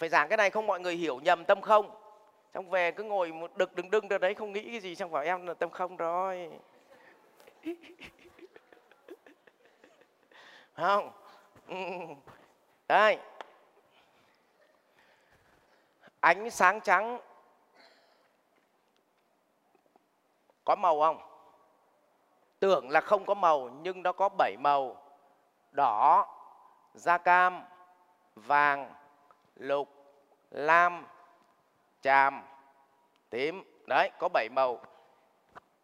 phải giảng cái này không mọi người hiểu nhầm tâm không? Xong về cứ ngồi một đực đừng đưng ra đấy không nghĩ cái gì, xong bảo em là tâm không rồi. Không? Ừ. Đây. Ánh sáng trắng. Có màu không? Tưởng là không có màu, nhưng nó có bảy màu. Đỏ, da cam, vàng lục, lam tràm tím. Đấy, có bảy màu.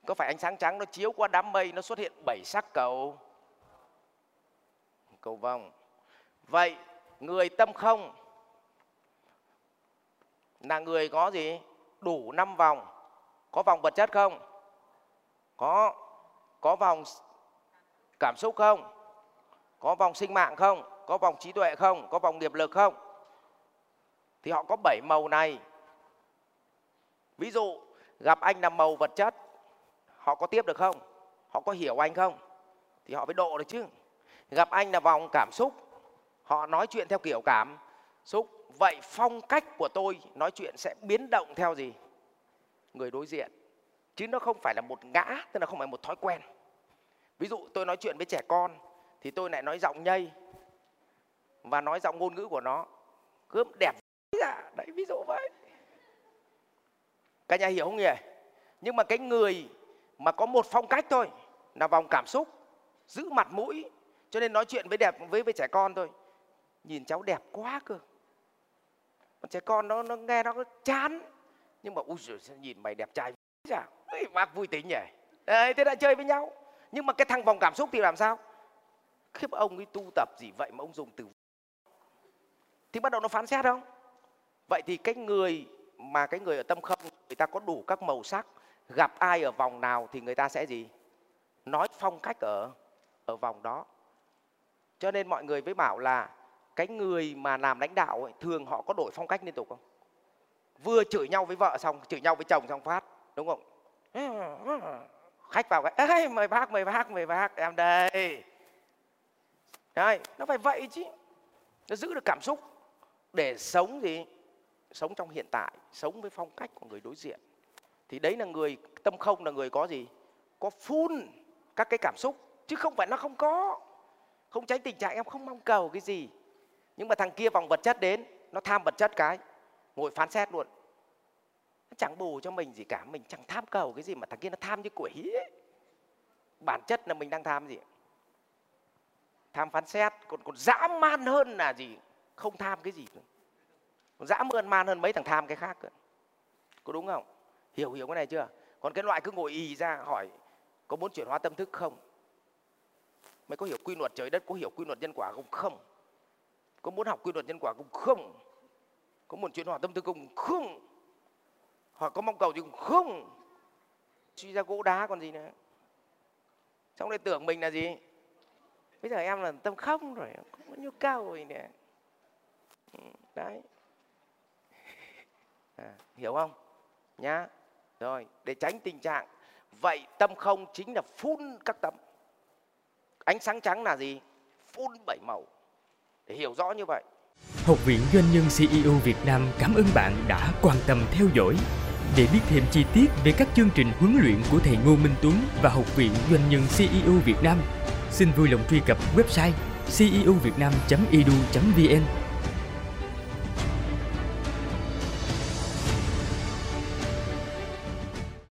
Có phải ánh sáng trắng nó chiếu qua đám mây, nó xuất hiện bảy sắc cầu? Cầu vòng vậy, người tâm không? Là người có gì? Đủ năm vòng. Có vòng vật chất không? Có có vòng cảm xúc không? Có vòng sinh mạng không? Có vòng trí tuệ không? Có vòng nghiệp lực không? Thì họ có bảy màu này. Ví dụ, gặp anh là màu vật chất, họ có tiếp được không? Họ có hiểu anh không? Thì họ phải độ được chứ. Gặp anh là vòng cảm xúc, họ nói chuyện theo kiểu cảm xúc. Vậy phong cách của tôi, nói chuyện sẽ biến động theo gì? Người đối diện. Chứ nó không phải là một ngã, tức là không phải một thói quen. Ví dụ, tôi nói chuyện với trẻ con, thì tôi lại nói giọng nhây và nói giọng ngôn ngữ của nó. Cướp đẹp đấy ví dụ vậy. Cả nhà hiểu không nhỉ? Nhưng mà cái người mà có một phong cách thôi là vòng cảm xúc giữ mặt mũi cho nên nói chuyện với đẹp với với trẻ con thôi. Nhìn cháu đẹp quá cơ. Còn trẻ con nó nó nghe nó chán. Nhưng mà ui giời, nhìn mày đẹp trai chả à? bác vui tính nhỉ? Đấy thế đã chơi với nhau. Nhưng mà cái thằng vòng cảm xúc thì làm sao? Khiếp ông ấy tu tập gì vậy mà ông dùng từ thì bắt đầu nó phán xét không? Vậy thì cái người mà cái người ở tâm không người ta có đủ các màu sắc gặp ai ở vòng nào thì người ta sẽ gì? Nói phong cách ở ở vòng đó. Cho nên mọi người mới bảo là cái người mà làm lãnh đạo ấy, thường họ có đổi phong cách liên tục không? Vừa chửi nhau với vợ xong chửi nhau với chồng xong phát đúng không? Khách vào cái Ê, mời bác mời bác mời bác em đây. Đấy, nó phải vậy chứ. Nó giữ được cảm xúc. Để sống gì sống trong hiện tại, sống với phong cách của người đối diện. Thì đấy là người, tâm không là người có gì? Có phun các cái cảm xúc, chứ không phải nó không có. Không tránh tình trạng em không mong cầu cái gì. Nhưng mà thằng kia vòng vật chất đến, nó tham vật chất cái, ngồi phán xét luôn. Nó chẳng bù cho mình gì cả, mình chẳng tham cầu cái gì mà thằng kia nó tham như quỷ ấy. bản chất là mình đang tham gì tham phán xét, còn còn dã man hơn là gì? Không tham cái gì. nữa còn dã mượn man hơn mấy thằng tham cái khác có đúng không? Hiểu hiểu cái này chưa? Còn cái loại cứ ngồi ì ra hỏi, có muốn chuyển hóa tâm thức không? Mày có hiểu quy luật trời đất, có hiểu quy luật nhân quả không? Không. Có muốn học quy luật nhân quả không không. Có muốn chuyển hóa tâm thức không không. Hoặc có mong cầu gì không không. Suy ra gỗ đá còn gì nữa. Xong đây tưởng mình là gì? Bây giờ em là tâm không rồi, không có nhu cầu gì nữa. Ừ, đấy à, hiểu không? Nhá. Rồi để tránh tình trạng. Vậy tâm không chính là phun các tấm. Ánh sáng trắng là gì? Phun bảy màu. Để hiểu rõ như vậy. Học viện Doanh nhân CEO Việt Nam cảm ơn bạn đã quan tâm theo dõi. Để biết thêm chi tiết về các chương trình huấn luyện của thầy Ngô Minh Tuấn và Học viện Doanh nhân CEO Việt Nam, xin vui lòng truy cập website ceovietnam.edu.vn